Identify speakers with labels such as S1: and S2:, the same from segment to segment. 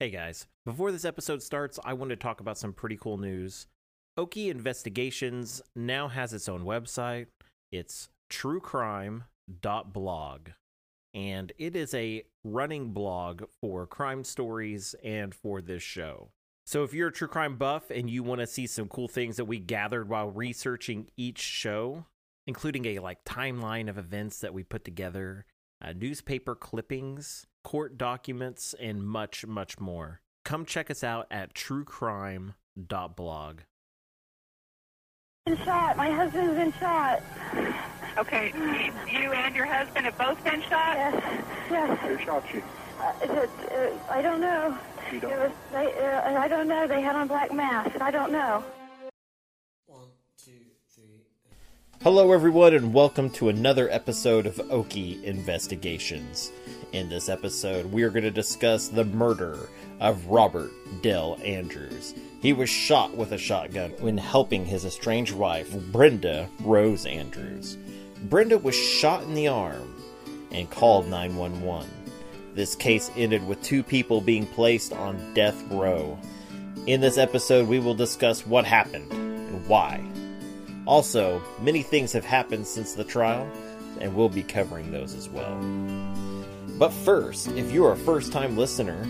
S1: Hey guys, before this episode starts, I want to talk about some pretty cool news. Okie Investigations now has its own website. It's truecrime.blog. And it is a running blog for crime stories and for this show. So if you're a true crime buff and you want to see some cool things that we gathered while researching each show, including a like timeline of events that we put together, uh, newspaper clippings, court documents, and much, much more. Come check us out at truecrime.blog.
S2: been shot. My husband's been shot.
S3: Okay, you, you and your husband have both been shot?
S2: Yes, yes.
S4: Who shot you?
S2: Uh, it, uh, I don't know.
S4: You don't
S2: was, they, uh, I don't know. They had on black masks. I don't know.
S1: Hello, everyone, and welcome to another episode of Okie Investigations. In this episode, we are going to discuss the murder of Robert Dell Andrews. He was shot with a shotgun when helping his estranged wife, Brenda Rose Andrews. Brenda was shot in the arm and called 911. This case ended with two people being placed on death row. In this episode, we will discuss what happened and why. Also, many things have happened since the trial, and we'll be covering those as well. But first, if you're a first time listener,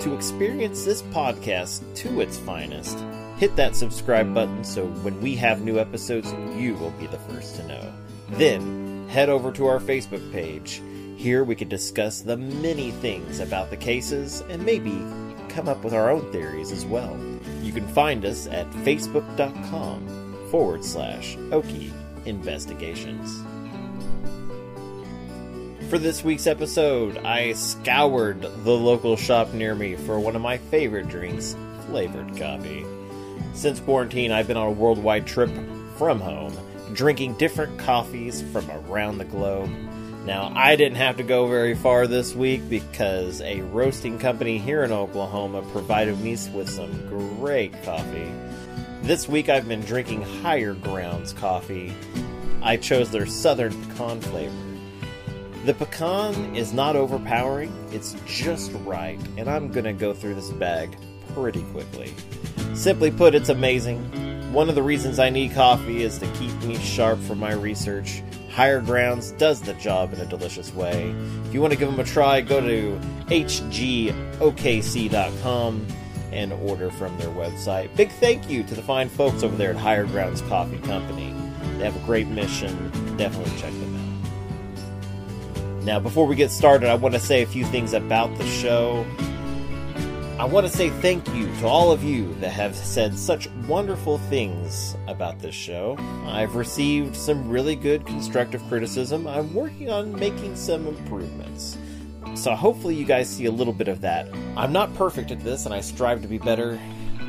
S1: to experience this podcast to its finest, hit that subscribe button so when we have new episodes, you will be the first to know. Then, head over to our Facebook page. Here we can discuss the many things about the cases and maybe come up with our own theories as well. You can find us at facebook.com forward slash Okie Investigations. For this week's episode, I scoured the local shop near me for one of my favorite drinks, flavored coffee. Since quarantine, I've been on a worldwide trip from home, drinking different coffees from around the globe. Now, I didn't have to go very far this week because a roasting company here in Oklahoma provided me with some great coffee. This week I've been drinking Higher Grounds coffee. I chose their Southern Pecan flavor. The pecan is not overpowering, it's just right, and I'm gonna go through this bag pretty quickly. Simply put, it's amazing. One of the reasons I need coffee is to keep me sharp for my research. Higher Grounds does the job in a delicious way. If you want to give them a try, go to hgokc.com and order from their website. Big thank you to the fine folks over there at Higher Grounds Coffee Company. They have a great mission. Definitely check them out. Now, before we get started, I want to say a few things about the show. I want to say thank you to all of you that have said such wonderful things about this show. I've received some really good constructive criticism. I'm working on making some improvements. So hopefully you guys see a little bit of that. I'm not perfect at this and I strive to be better.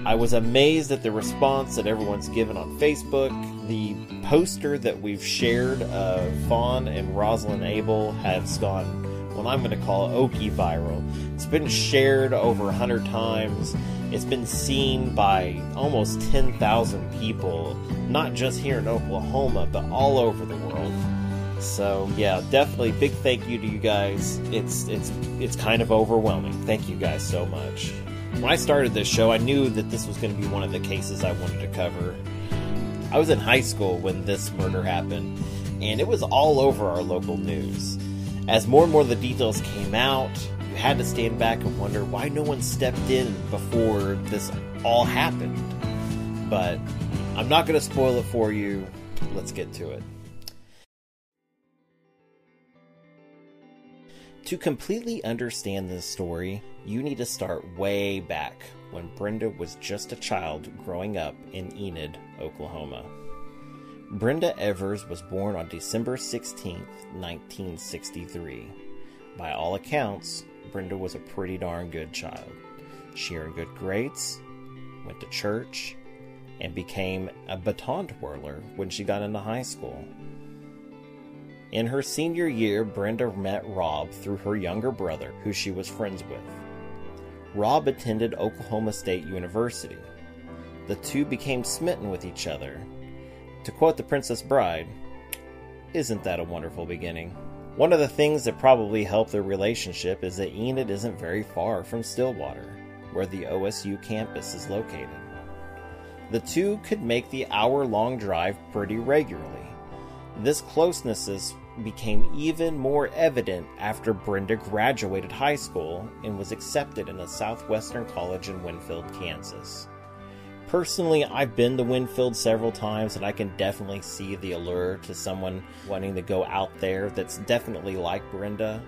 S1: I was amazed at the response that everyone's given on Facebook. The poster that we've shared of Fawn and Rosalind Abel has gone what I'm going to call it Okie viral. It's been shared over 100 times. It's been seen by almost 10,000 people, not just here in Oklahoma, but all over the world. So yeah, definitely big thank you to you guys. It's it's it's kind of overwhelming. Thank you guys so much. When I started this show, I knew that this was going to be one of the cases I wanted to cover. I was in high school when this murder happened, and it was all over our local news. As more and more of the details came out, you had to stand back and wonder why no one stepped in before this all happened. But I'm not going to spoil it for you. Let's get to it. To completely understand this story, you need to start way back when Brenda was just a child growing up in Enid, Oklahoma. Brenda Evers was born on December 16, 1963. By all accounts, Brenda was a pretty darn good child. She earned good grades, went to church, and became a baton twirler when she got into high school. In her senior year, Brenda met Rob through her younger brother, who she was friends with. Rob attended Oklahoma State University. The two became smitten with each other. To quote The Princess Bride, isn't that a wonderful beginning? One of the things that probably helped their relationship is that Enid isn't very far from Stillwater, where the OSU campus is located. The two could make the hour long drive pretty regularly. This closeness became even more evident after Brenda graduated high school and was accepted in a Southwestern college in Winfield, Kansas. Personally, I've been to Winfield several times and I can definitely see the allure to someone wanting to go out there that's definitely like Brenda.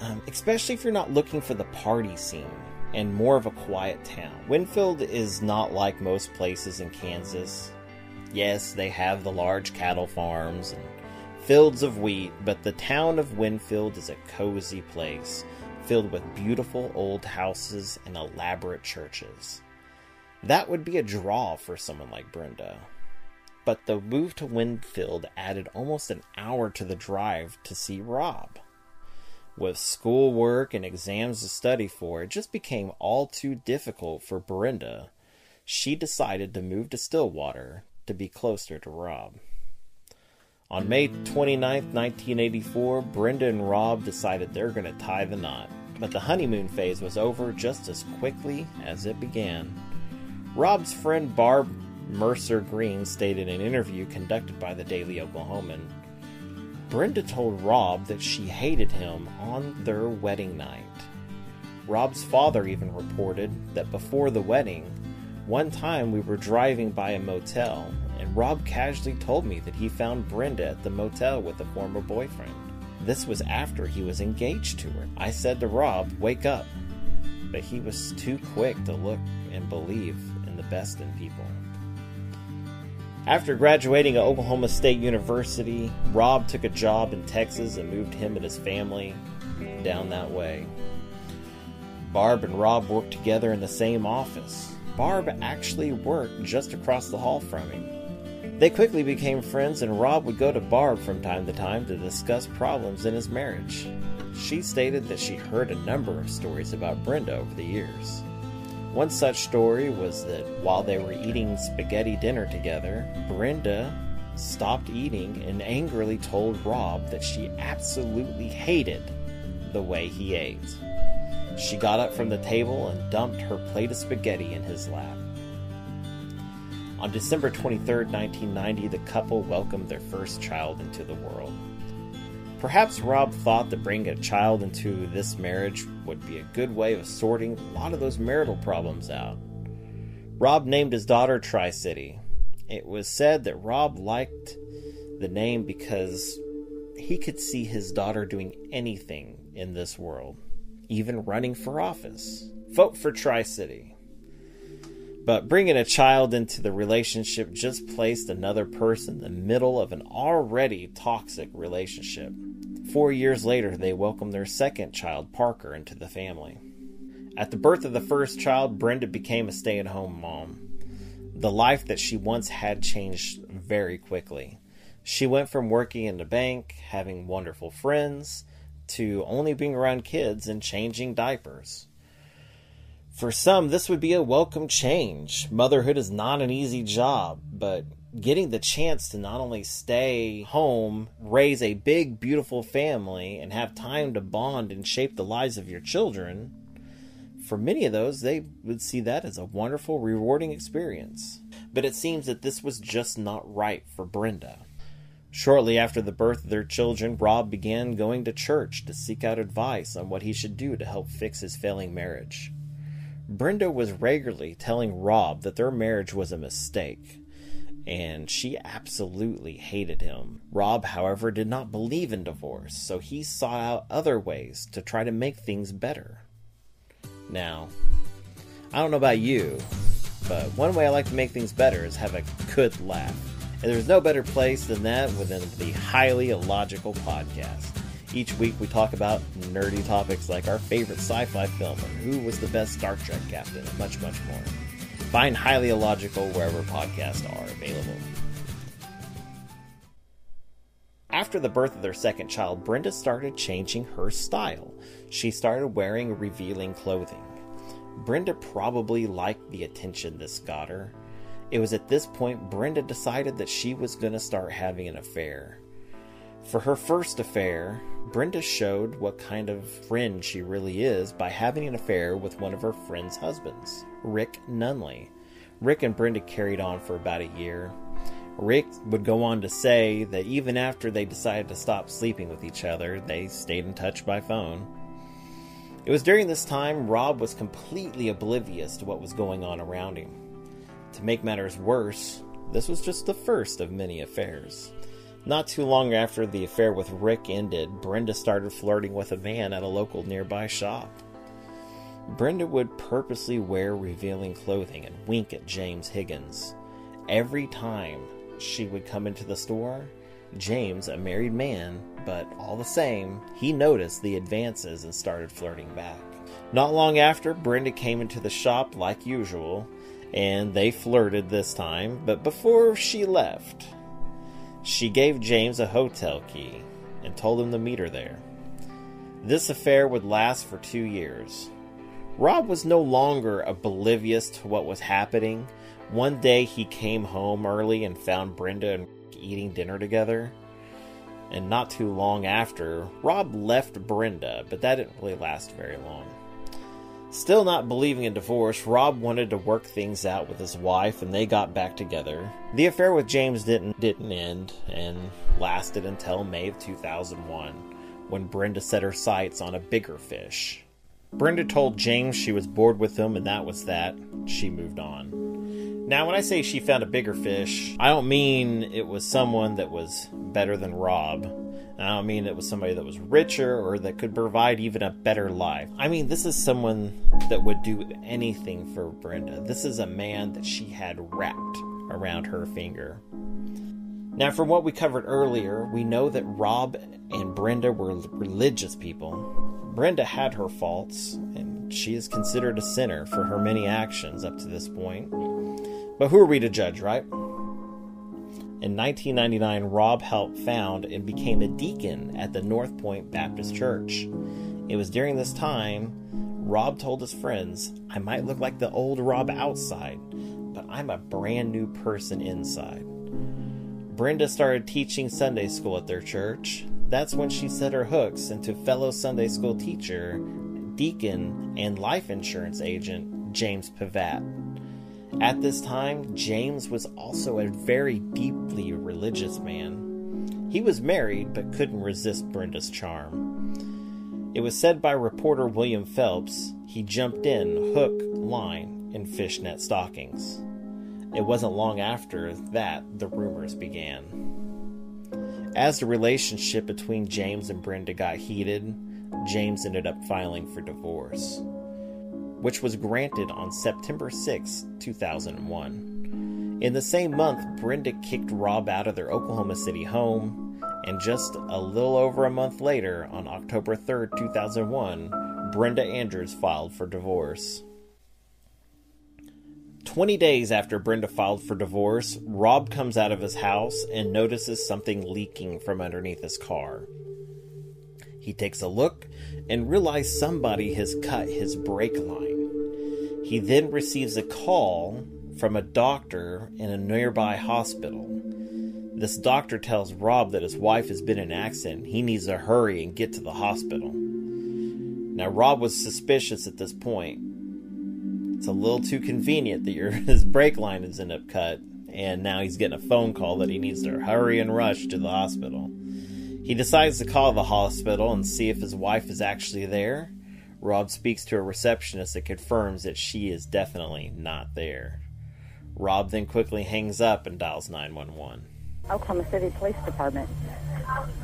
S1: Um, especially if you're not looking for the party scene and more of a quiet town. Winfield is not like most places in Kansas. Yes, they have the large cattle farms and fields of wheat, but the town of Winfield is a cozy place filled with beautiful old houses and elaborate churches. That would be a draw for someone like Brenda. But the move to Winfield added almost an hour to the drive to see Rob. With schoolwork and exams to study for, it just became all too difficult for Brenda. She decided to move to Stillwater to be closer to Rob. On May 29, 1984, Brenda and Rob decided they're going to tie the knot. But the honeymoon phase was over just as quickly as it began. Rob's friend Barb Mercer Green stated in an interview conducted by the Daily Oklahoman Brenda told Rob that she hated him on their wedding night. Rob's father even reported that before the wedding, one time we were driving by a motel and Rob casually told me that he found Brenda at the motel with a former boyfriend. This was after he was engaged to her. I said to Rob, Wake up. But he was too quick to look and believe in the best in people. After graduating at Oklahoma State University, Rob took a job in Texas and moved him and his family down that way. Barb and Rob worked together in the same office. Barb actually worked just across the hall from him. They quickly became friends, and Rob would go to Barb from time to time to discuss problems in his marriage. She stated that she heard a number of stories about Brenda over the years. One such story was that while they were eating spaghetti dinner together, Brenda stopped eating and angrily told Rob that she absolutely hated the way he ate. She got up from the table and dumped her plate of spaghetti in his lap. On December 23, 1990, the couple welcomed their first child into the world. Perhaps Rob thought that bringing a child into this marriage would be a good way of sorting a lot of those marital problems out. Rob named his daughter Tricity. It was said that Rob liked the name because he could see his daughter doing anything in this world, even running for office. Vote for Tricity. But bringing a child into the relationship just placed another person in the middle of an already toxic relationship. Four years later, they welcomed their second child, Parker, into the family. At the birth of the first child, Brenda became a stay at home mom. The life that she once had changed very quickly. She went from working in the bank, having wonderful friends, to only being around kids and changing diapers. For some, this would be a welcome change. Motherhood is not an easy job, but getting the chance to not only stay home, raise a big, beautiful family, and have time to bond and shape the lives of your children, for many of those, they would see that as a wonderful, rewarding experience. But it seems that this was just not right for Brenda. Shortly after the birth of their children, Rob began going to church to seek out advice on what he should do to help fix his failing marriage. Brenda was regularly telling Rob that their marriage was a mistake, and she absolutely hated him. Rob, however, did not believe in divorce, so he sought out other ways to try to make things better. Now, I don't know about you, but one way I like to make things better is have a good laugh. And there's no better place than that within the highly illogical podcast. Each week we talk about nerdy topics like our favorite sci fi film or who was the best Star Trek captain, and much, much more. Find Highly Illogical wherever podcasts are available. After the birth of their second child, Brenda started changing her style. She started wearing revealing clothing. Brenda probably liked the attention this got her. It was at this point Brenda decided that she was going to start having an affair. For her first affair, Brenda showed what kind of friend she really is by having an affair with one of her friend's husbands, Rick Nunley. Rick and Brenda carried on for about a year. Rick would go on to say that even after they decided to stop sleeping with each other, they stayed in touch by phone. It was during this time Rob was completely oblivious to what was going on around him. To make matters worse, this was just the first of many affairs. Not too long after the affair with Rick ended, Brenda started flirting with a man at a local nearby shop. Brenda would purposely wear revealing clothing and wink at James Higgins. Every time she would come into the store, James, a married man, but all the same, he noticed the advances and started flirting back. Not long after, Brenda came into the shop like usual, and they flirted this time, but before she left, she gave James a hotel key and told him to meet her there. This affair would last for two years. Rob was no longer oblivious to what was happening. One day he came home early and found Brenda and eating dinner together. And not too long after, Rob left Brenda, but that didn't really last very long. Still not believing in divorce, Rob wanted to work things out with his wife and they got back together. The affair with James didn't didn't end and lasted until May of 2001 when Brenda set her sights on a bigger fish. Brenda told James she was bored with him and that was that. She moved on. Now, when I say she found a bigger fish, I don't mean it was someone that was better than Rob. I don't mean it was somebody that was richer or that could provide even a better life. I mean, this is someone that would do anything for Brenda. This is a man that she had wrapped around her finger. Now, from what we covered earlier, we know that Rob and Brenda were religious people. Brenda had her faults, and she is considered a sinner for her many actions up to this point. But who are we to judge, right? In 1999, Rob helped found and became a deacon at the North Point Baptist Church. It was during this time Rob told his friends, I might look like the old Rob outside, but I'm a brand new person inside. Brenda started teaching Sunday school at their church. That's when she set her hooks into fellow Sunday school teacher, deacon, and life insurance agent James Pavatt. At this time, James was also a very deeply religious man. He was married but couldn't resist Brenda's charm. It was said by reporter William Phelps he jumped in hook, line, and fishnet stockings. It wasn't long after that the rumors began. As the relationship between James and Brenda got heated, James ended up filing for divorce, which was granted on September 6, 2001. In the same month, Brenda kicked Rob out of their Oklahoma City home, and just a little over a month later, on October 3, 2001, Brenda Andrews filed for divorce. 20 days after Brenda filed for divorce, Rob comes out of his house and notices something leaking from underneath his car. He takes a look and realizes somebody has cut his brake line. He then receives a call from a doctor in a nearby hospital. This doctor tells Rob that his wife has been in an accident. He needs to hurry and get to the hospital. Now, Rob was suspicious at this point it's a little too convenient that your his brake line is end up cut, and now he's getting a phone call that he needs to hurry and rush to the hospital. He decides to call the hospital and see if his wife is actually there. Rob speaks to a receptionist that confirms that she is definitely not there. Rob then quickly hangs up and dials 911.
S2: Oklahoma City Police Department.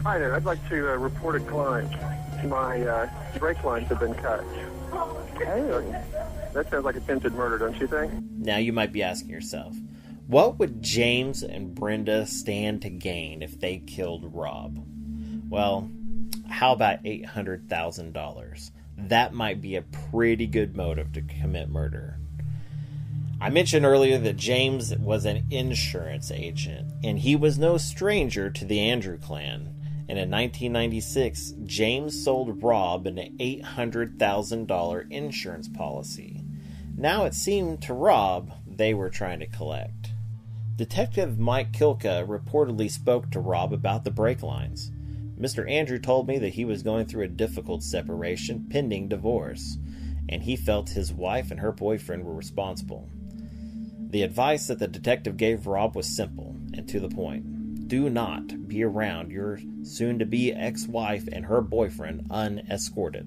S4: Hi there. I'd like to uh, report a client. My uh, brake lines have been cut.
S2: Oh.
S4: That sounds like attempted murder, don't you think?
S1: Now you might be asking yourself, what would James and Brenda stand to gain if they killed Rob? Well, How about $800,000? That might be a pretty good motive to commit murder. I mentioned earlier that James was an insurance agent, and he was no stranger to the Andrew clan. And in 1996, James sold Rob an $800,000 insurance policy. Now it seemed to Rob they were trying to collect. Detective Mike Kilka reportedly spoke to Rob about the brake lines. Mr. Andrew told me that he was going through a difficult separation pending divorce, and he felt his wife and her boyfriend were responsible. The advice that the detective gave Rob was simple and to the point. Do not be around your soon to be ex wife and her boyfriend unescorted.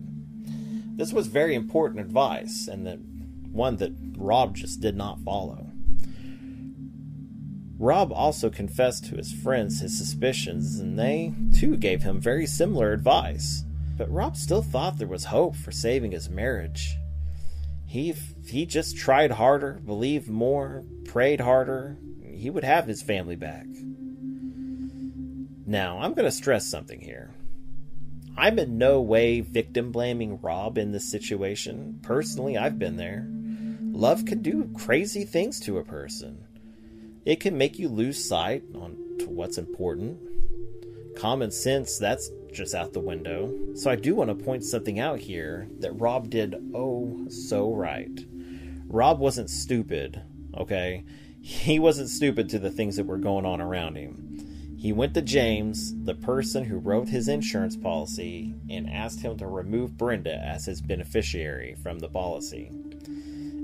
S1: This was very important advice, and one that Rob just did not follow. Rob also confessed to his friends his suspicions, and they, too, gave him very similar advice. But Rob still thought there was hope for saving his marriage. He, he just tried harder, believed more, prayed harder, he would have his family back. Now, I'm going to stress something here. I'm in no way victim blaming Rob in this situation. Personally, I've been there. Love can do crazy things to a person. It can make you lose sight on to what's important. Common sense, that's just out the window. So I do want to point something out here that Rob did oh so right. Rob wasn't stupid, okay? He wasn't stupid to the things that were going on around him. He went to James, the person who wrote his insurance policy, and asked him to remove Brenda as his beneficiary from the policy.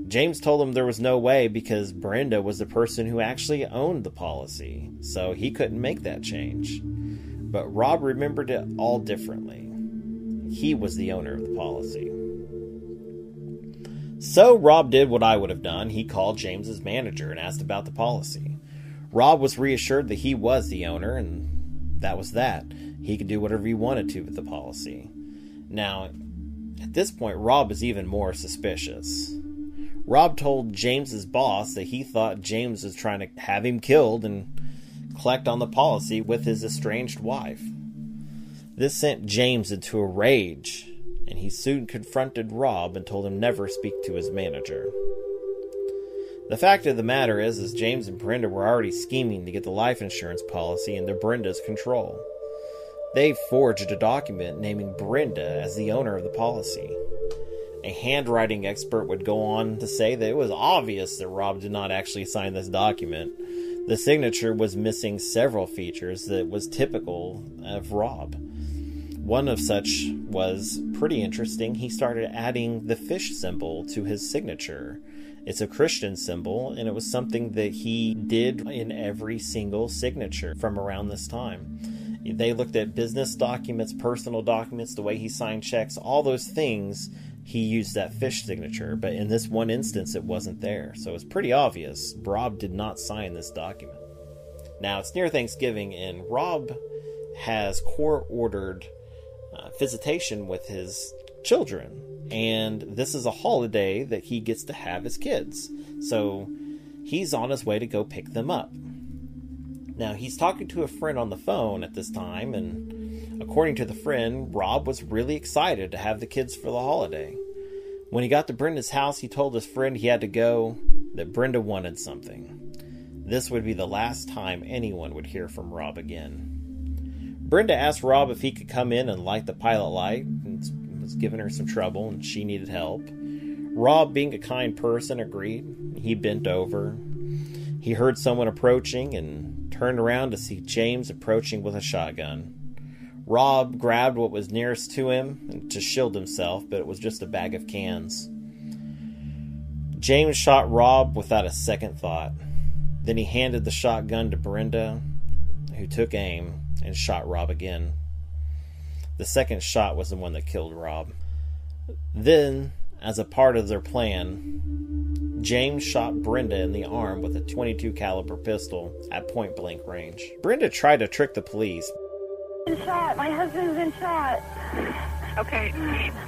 S1: James told him there was no way because Brenda was the person who actually owned the policy, so he couldn't make that change. But Rob remembered it all differently. He was the owner of the policy. So Rob did what I would have done. He called James's manager and asked about the policy. Rob was reassured that he was the owner, and that was that. He could do whatever he wanted to with the policy. Now, at this point, Rob is even more suspicious. Rob told James's boss that he thought James was trying to have him killed and collect on the policy with his estranged wife. This sent James into a rage, and he soon confronted Rob and told him never speak to his manager. The fact of the matter is, is James and Brenda were already scheming to get the life insurance policy into Brenda's control. They forged a document naming Brenda as the owner of the policy. A handwriting expert would go on to say that it was obvious that Rob did not actually sign this document. The signature was missing several features that was typical of Rob. One of such was pretty interesting. He started adding the fish symbol to his signature. It's a Christian symbol, and it was something that he did in every single signature from around this time. They looked at business documents, personal documents, the way he signed checks, all those things he used that fish signature, but in this one instance, it wasn't there. So it's pretty obvious Rob did not sign this document. Now, it's near Thanksgiving, and Rob has court ordered uh, visitation with his children, and this is a holiday that he gets to have his kids. So he's on his way to go pick them up. Now, he's talking to a friend on the phone at this time, and according to the friend, Rob was really excited to have the kids for the holiday. When he got to Brenda's house, he told his friend he had to go, that Brenda wanted something. This would be the last time anyone would hear from Rob again. Brenda asked Rob if he could come in and light the pilot light, and was giving her some trouble, and she needed help. Rob, being a kind person, agreed. He bent over. He heard someone approaching and turned around to see James approaching with a shotgun. Rob grabbed what was nearest to him to shield himself, but it was just a bag of cans. James shot Rob without a second thought. Then he handed the shotgun to Brenda, who took aim and shot Rob again. The second shot was the one that killed Rob. Then, as a part of their plan, James shot Brenda in the arm with a 22 caliber pistol at point blank range. Brenda tried to trick the police.
S2: Been shot. My husband's been shot.
S3: Okay,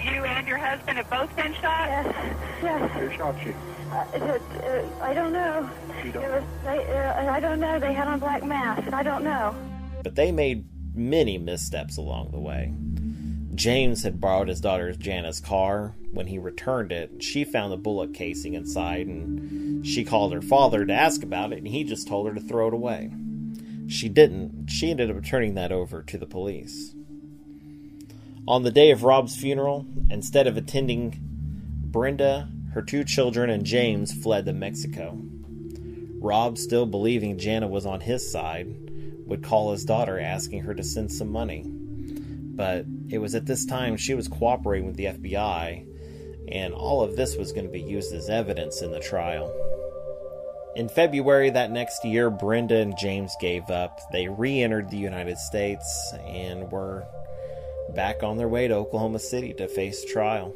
S3: you and your husband have both been shot?
S2: Yes, yes.
S4: Who shot you?
S2: Uh, it, uh, I don't know.
S4: You don't
S2: was, they, uh, I don't know. They had on black masks. I don't know.
S1: But they made many missteps along the way. James had borrowed his daughter Jana's car. When he returned it, she found the bullet casing inside and she called her father to ask about it, and he just told her to throw it away. She didn't. She ended up turning that over to the police. On the day of Rob's funeral, instead of attending, Brenda, her two children, and James fled to Mexico. Rob, still believing Jana was on his side, would call his daughter asking her to send some money. But it was at this time she was cooperating with the FBI, and all of this was going to be used as evidence in the trial. In February that next year, Brenda and James gave up. They re entered the United States and were back on their way to Oklahoma City to face trial.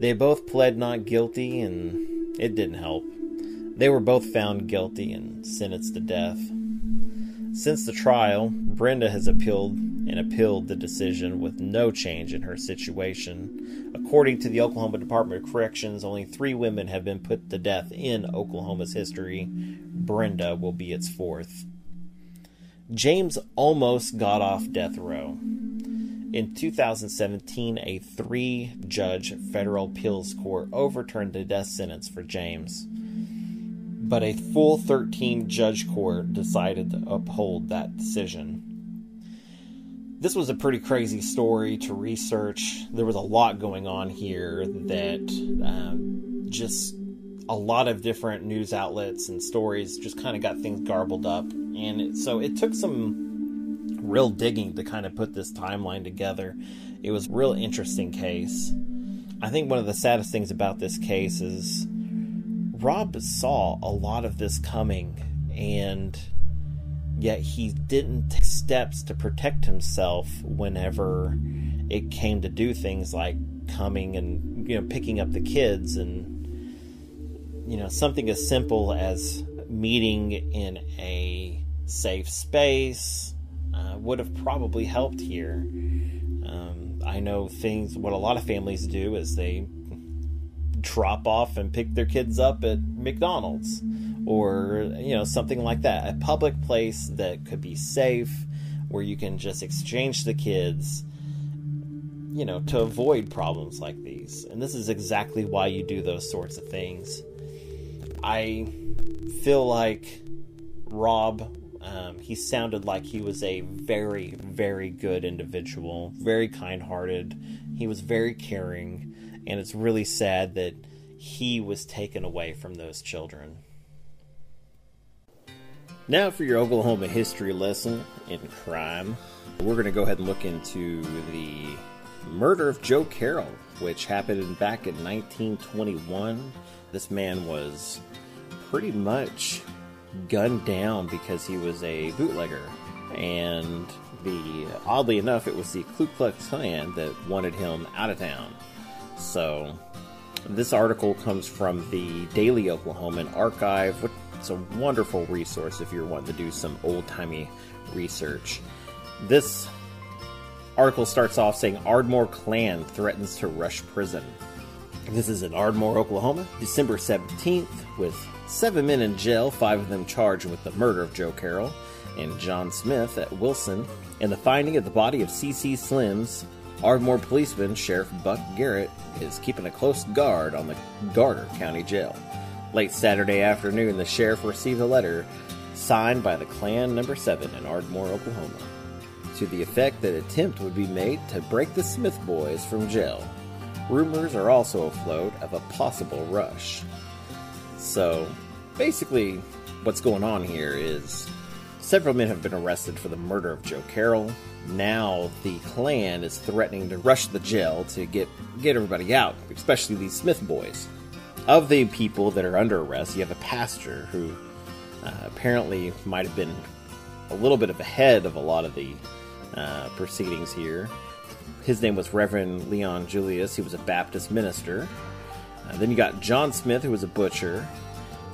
S1: They both pled not guilty, and it didn't help. They were both found guilty and sentenced to death. Since the trial, Brenda has appealed and appealed the decision with no change in her situation. According to the Oklahoma Department of Corrections, only three women have been put to death in Oklahoma's history. Brenda will be its fourth. James almost got off death row. In 2017, a three judge federal appeals court overturned the death sentence for James. But a full 13 judge court decided to uphold that decision this was a pretty crazy story to research. There was a lot going on here that um, just a lot of different news outlets and stories just kind of got things garbled up. And it, so it took some real digging to kind of put this timeline together. It was a real interesting case. I think one of the saddest things about this case is Rob saw a lot of this coming and yet he didn't take steps to protect himself whenever it came to do things like coming and you know picking up the kids and you know something as simple as meeting in a safe space uh, would have probably helped here. Um, i know things what a lot of families do is they drop off and pick their kids up at mcdonald's or you know something like that. A public place that could be safe where you can just exchange the kids you know to avoid problems like these. And this is exactly why you do those sorts of things. I feel like rob um, he sounded like he was a very very good individual very kind-hearted. He was very caring and it's really sad that he was taken away from those children now, for your Oklahoma history lesson in crime, we're going to go ahead and look into the murder of Joe Carroll, which happened back in 1921. This man was pretty much gunned down because he was a bootlegger. And the oddly enough, it was the Ku Klux Klan that wanted him out of town. So, this article comes from the Daily Oklahoman Archive, it's a wonderful resource if you're wanting to do some old timey research. This article starts off saying Ardmore Klan threatens to rush prison. This is in Ardmore, Oklahoma, December 17th, with seven men in jail, five of them charged with the murder of Joe Carroll and John Smith at Wilson, and the finding of the body of C.C. Slims. Ardmore policeman Sheriff Buck Garrett is keeping a close guard on the Carter County Jail. Late Saturday afternoon, the sheriff received a letter signed by the Klan Number 7 in Ardmore, Oklahoma, to the effect that attempt would be made to break the Smith boys from jail. Rumors are also afloat of a possible rush. So, basically, what's going on here is several men have been arrested for the murder of Joe Carroll. Now the Klan is threatening to rush the jail to get get everybody out, especially these Smith boys of the people that are under arrest, you have a pastor who uh, apparently might have been a little bit of ahead of a lot of the uh, proceedings here. His name was Reverend Leon Julius. He was a Baptist minister. Uh, then you got John Smith, who was a butcher,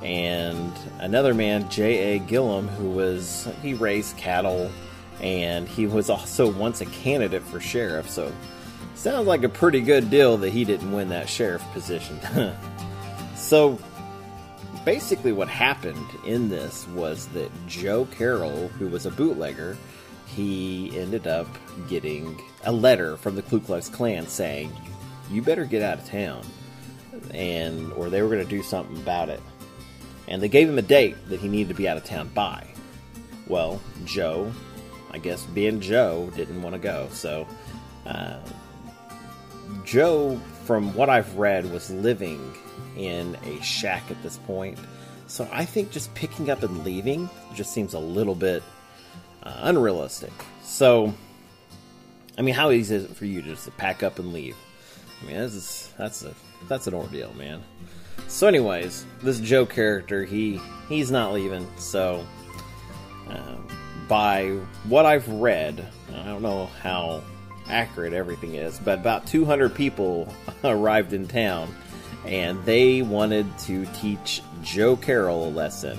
S1: and another man, J.A. Gillum, who was he raised cattle, and he was also once a candidate for sheriff. So sounds like a pretty good deal that he didn't win that sheriff position. So basically, what happened in this was that Joe Carroll, who was a bootlegger, he ended up getting a letter from the Ku Klux Klan saying, "You better get out of town," and or they were going to do something about it. And they gave him a date that he needed to be out of town by. Well, Joe, I guess being Joe, didn't want to go. So, uh, Joe, from what I've read, was living in a shack at this point. So I think just picking up and leaving just seems a little bit uh, unrealistic. So, I mean, how easy is it for you to just pack up and leave? I mean, that's a that's an ordeal, man. So, anyways, this Joe character, he he's not leaving. So, uh, by what I've read, I don't know how accurate everything is, but about 200 people arrived in town, and they wanted to teach Joe Carroll a lesson.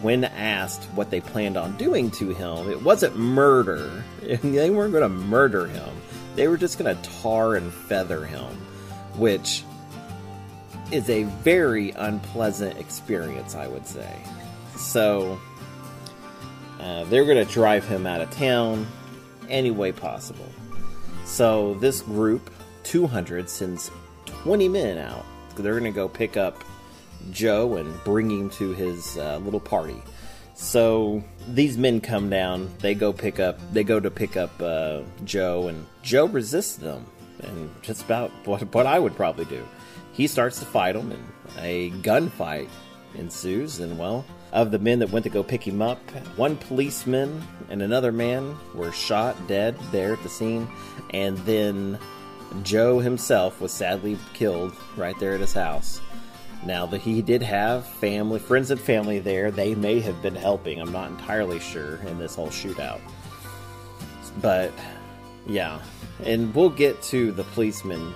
S1: When asked what they planned on doing to him, it wasn't murder. They weren't going to murder him. They were just going to tar and feather him, which is a very unpleasant experience, I would say. So, uh, they're going to drive him out of town any way possible. So, this group, 200, sends 20 men out. They're going to go pick up Joe and bring him to his uh, little party. So these men come down. They go pick up. They go to pick up uh, Joe, and Joe resists them, and just about what, what I would probably do. He starts to fight them, and a gunfight ensues. And well, of the men that went to go pick him up, one policeman and another man were shot dead there at the scene, and then Joe himself was sadly killed right there at his house. Now that he did have family, friends and family there, they may have been helping. I'm not entirely sure in this whole shootout. But yeah, and we'll get to the policeman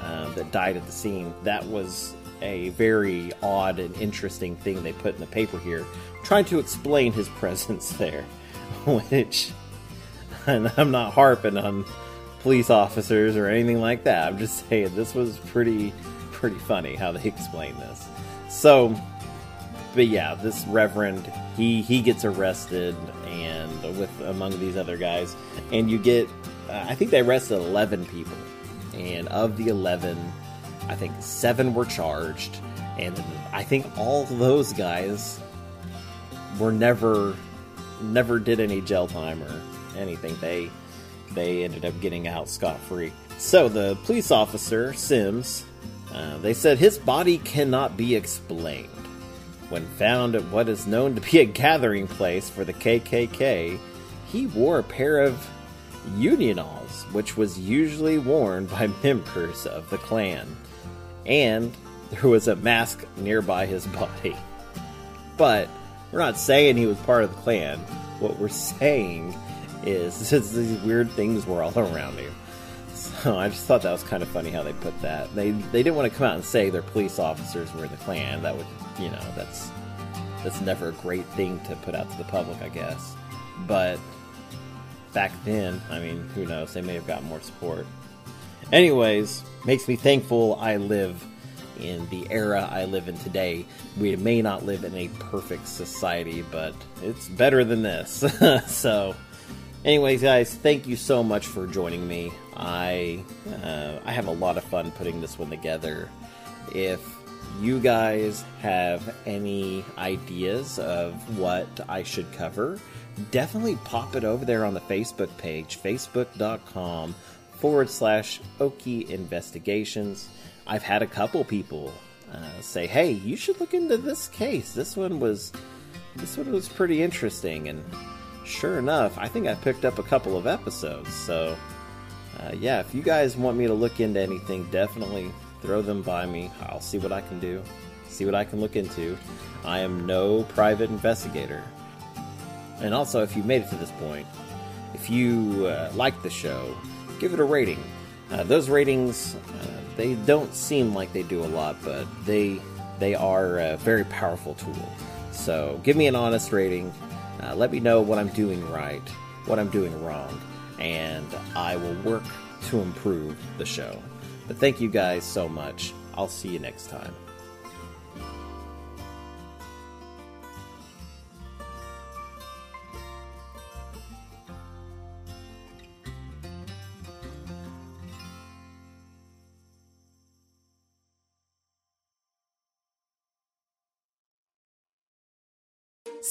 S1: uh, that died at the scene. That was a very odd and interesting thing they put in the paper here, trying to explain his presence there. Which, and I'm not harping on police officers or anything like that. I'm just saying this was pretty pretty funny how they explain this. So, but yeah, this reverend he he gets arrested and with among these other guys, and you get uh, I think they arrested eleven people, and of the eleven, I think seven were charged, and I think all those guys were never never did any jail time or anything. They they ended up getting out scot free. So the police officer Sims uh, they said his body cannot be explained. When found at what is known to be a gathering place for the KKK, he wore a pair of Unionals, which was usually worn by members of the clan, and there was a mask nearby his body. But we're not saying he was part of the clan. What we're saying is these weird things were all around him. So I just thought that was kind of funny how they put that. They they didn't want to come out and say their police officers were the Klan. That would you know that's that's never a great thing to put out to the public, I guess. But back then, I mean, who knows? They may have gotten more support. Anyways, makes me thankful I live in the era I live in today. We may not live in a perfect society, but it's better than this. so Anyways, guys, thank you so much for joining me. I uh, I have a lot of fun putting this one together. If you guys have any ideas of what I should cover, definitely pop it over there on the Facebook page, facebook.com forward slash Okie Investigations. I've had a couple people uh, say, "Hey, you should look into this case. This one was this one was pretty interesting," and sure enough, I think I picked up a couple of episodes. So, uh, yeah, if you guys want me to look into anything, definitely throw them by me. I'll see what I can do, see what I can look into. I am no private investigator. And also, if you made it to this point, if you uh, like the show, give it a rating. Uh, those ratings, uh, they don't seem like they do a lot, but they they are a very powerful tool. So give me an honest rating. Uh, let me know what I'm doing right, what I'm doing wrong, and I will work to improve the show. But thank you guys so much. I'll see you next time.